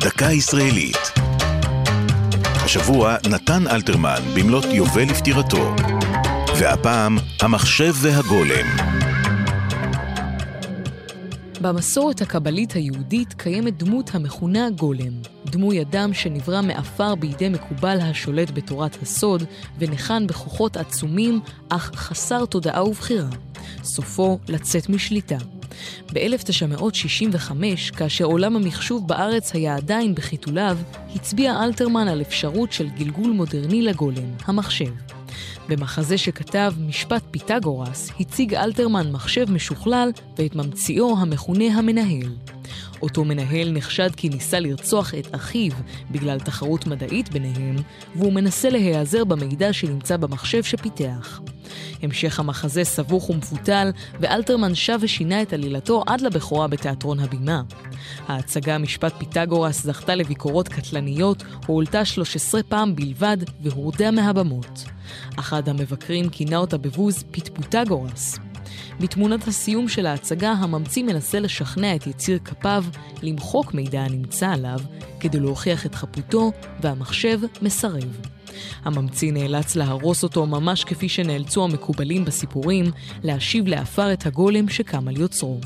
דקה ישראלית. השבוע נתן אלתרמן במלאת יובל לפטירתו. והפעם, המחשב והגולם. במסורת הקבלית היהודית קיימת דמות המכונה גולם. דמוי אדם שנברא מעפר בידי מקובל השולט בתורת הסוד, וניחן בכוחות עצומים, אך חסר תודעה ובחירה. סופו לצאת משליטה. ב-1965, כאשר עולם המחשוב בארץ היה עדיין בחיתוליו, הצביע אלתרמן על אפשרות של גלגול מודרני לגולם, המחשב. במחזה שכתב משפט פיתגורס, הציג אלתרמן מחשב משוכלל ואת ממציאו המכונה המנהל. אותו מנהל נחשד כי ניסה לרצוח את אחיו בגלל תחרות מדעית ביניהם, והוא מנסה להיעזר במידע שנמצא במחשב שפיתח. המשך המחזה סבוך ומפותל, ואלתרמן שב ושינה את עלילתו עד לבכורה בתיאטרון הבימה. ההצגה משפט פיתגורס זכתה לביקורות קטלניות, הועלתה 13 פעם בלבד והורדה מהבמות. אחד המבקרים כינה אותה בבוז פטפוטגורס. בתמונת הסיום של ההצגה, הממציא מנסה לשכנע את יציר כפיו למחוק מידע הנמצא עליו, כדי להוכיח את חפותו, והמחשב מסרב. הממציא נאלץ להרוס אותו ממש כפי שנאלצו המקובלים בסיפורים, להשיב לעפר את הגולם שקם על יוצרו.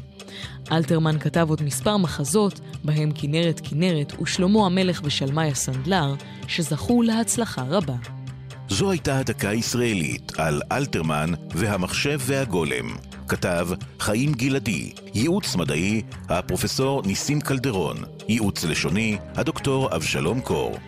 אלתרמן כתב עוד מספר מחזות, בהם כנרת כנרת ושלמה המלך ושלמי הסנדלר, שזכו להצלחה רבה. זו הייתה הדקה הישראלית על אלתרמן והמחשב והגולם. כתב חיים גלעדי, ייעוץ מדעי הפרופסור ניסים קלדרון, ייעוץ לשוני הדוקטור אבשלום קור.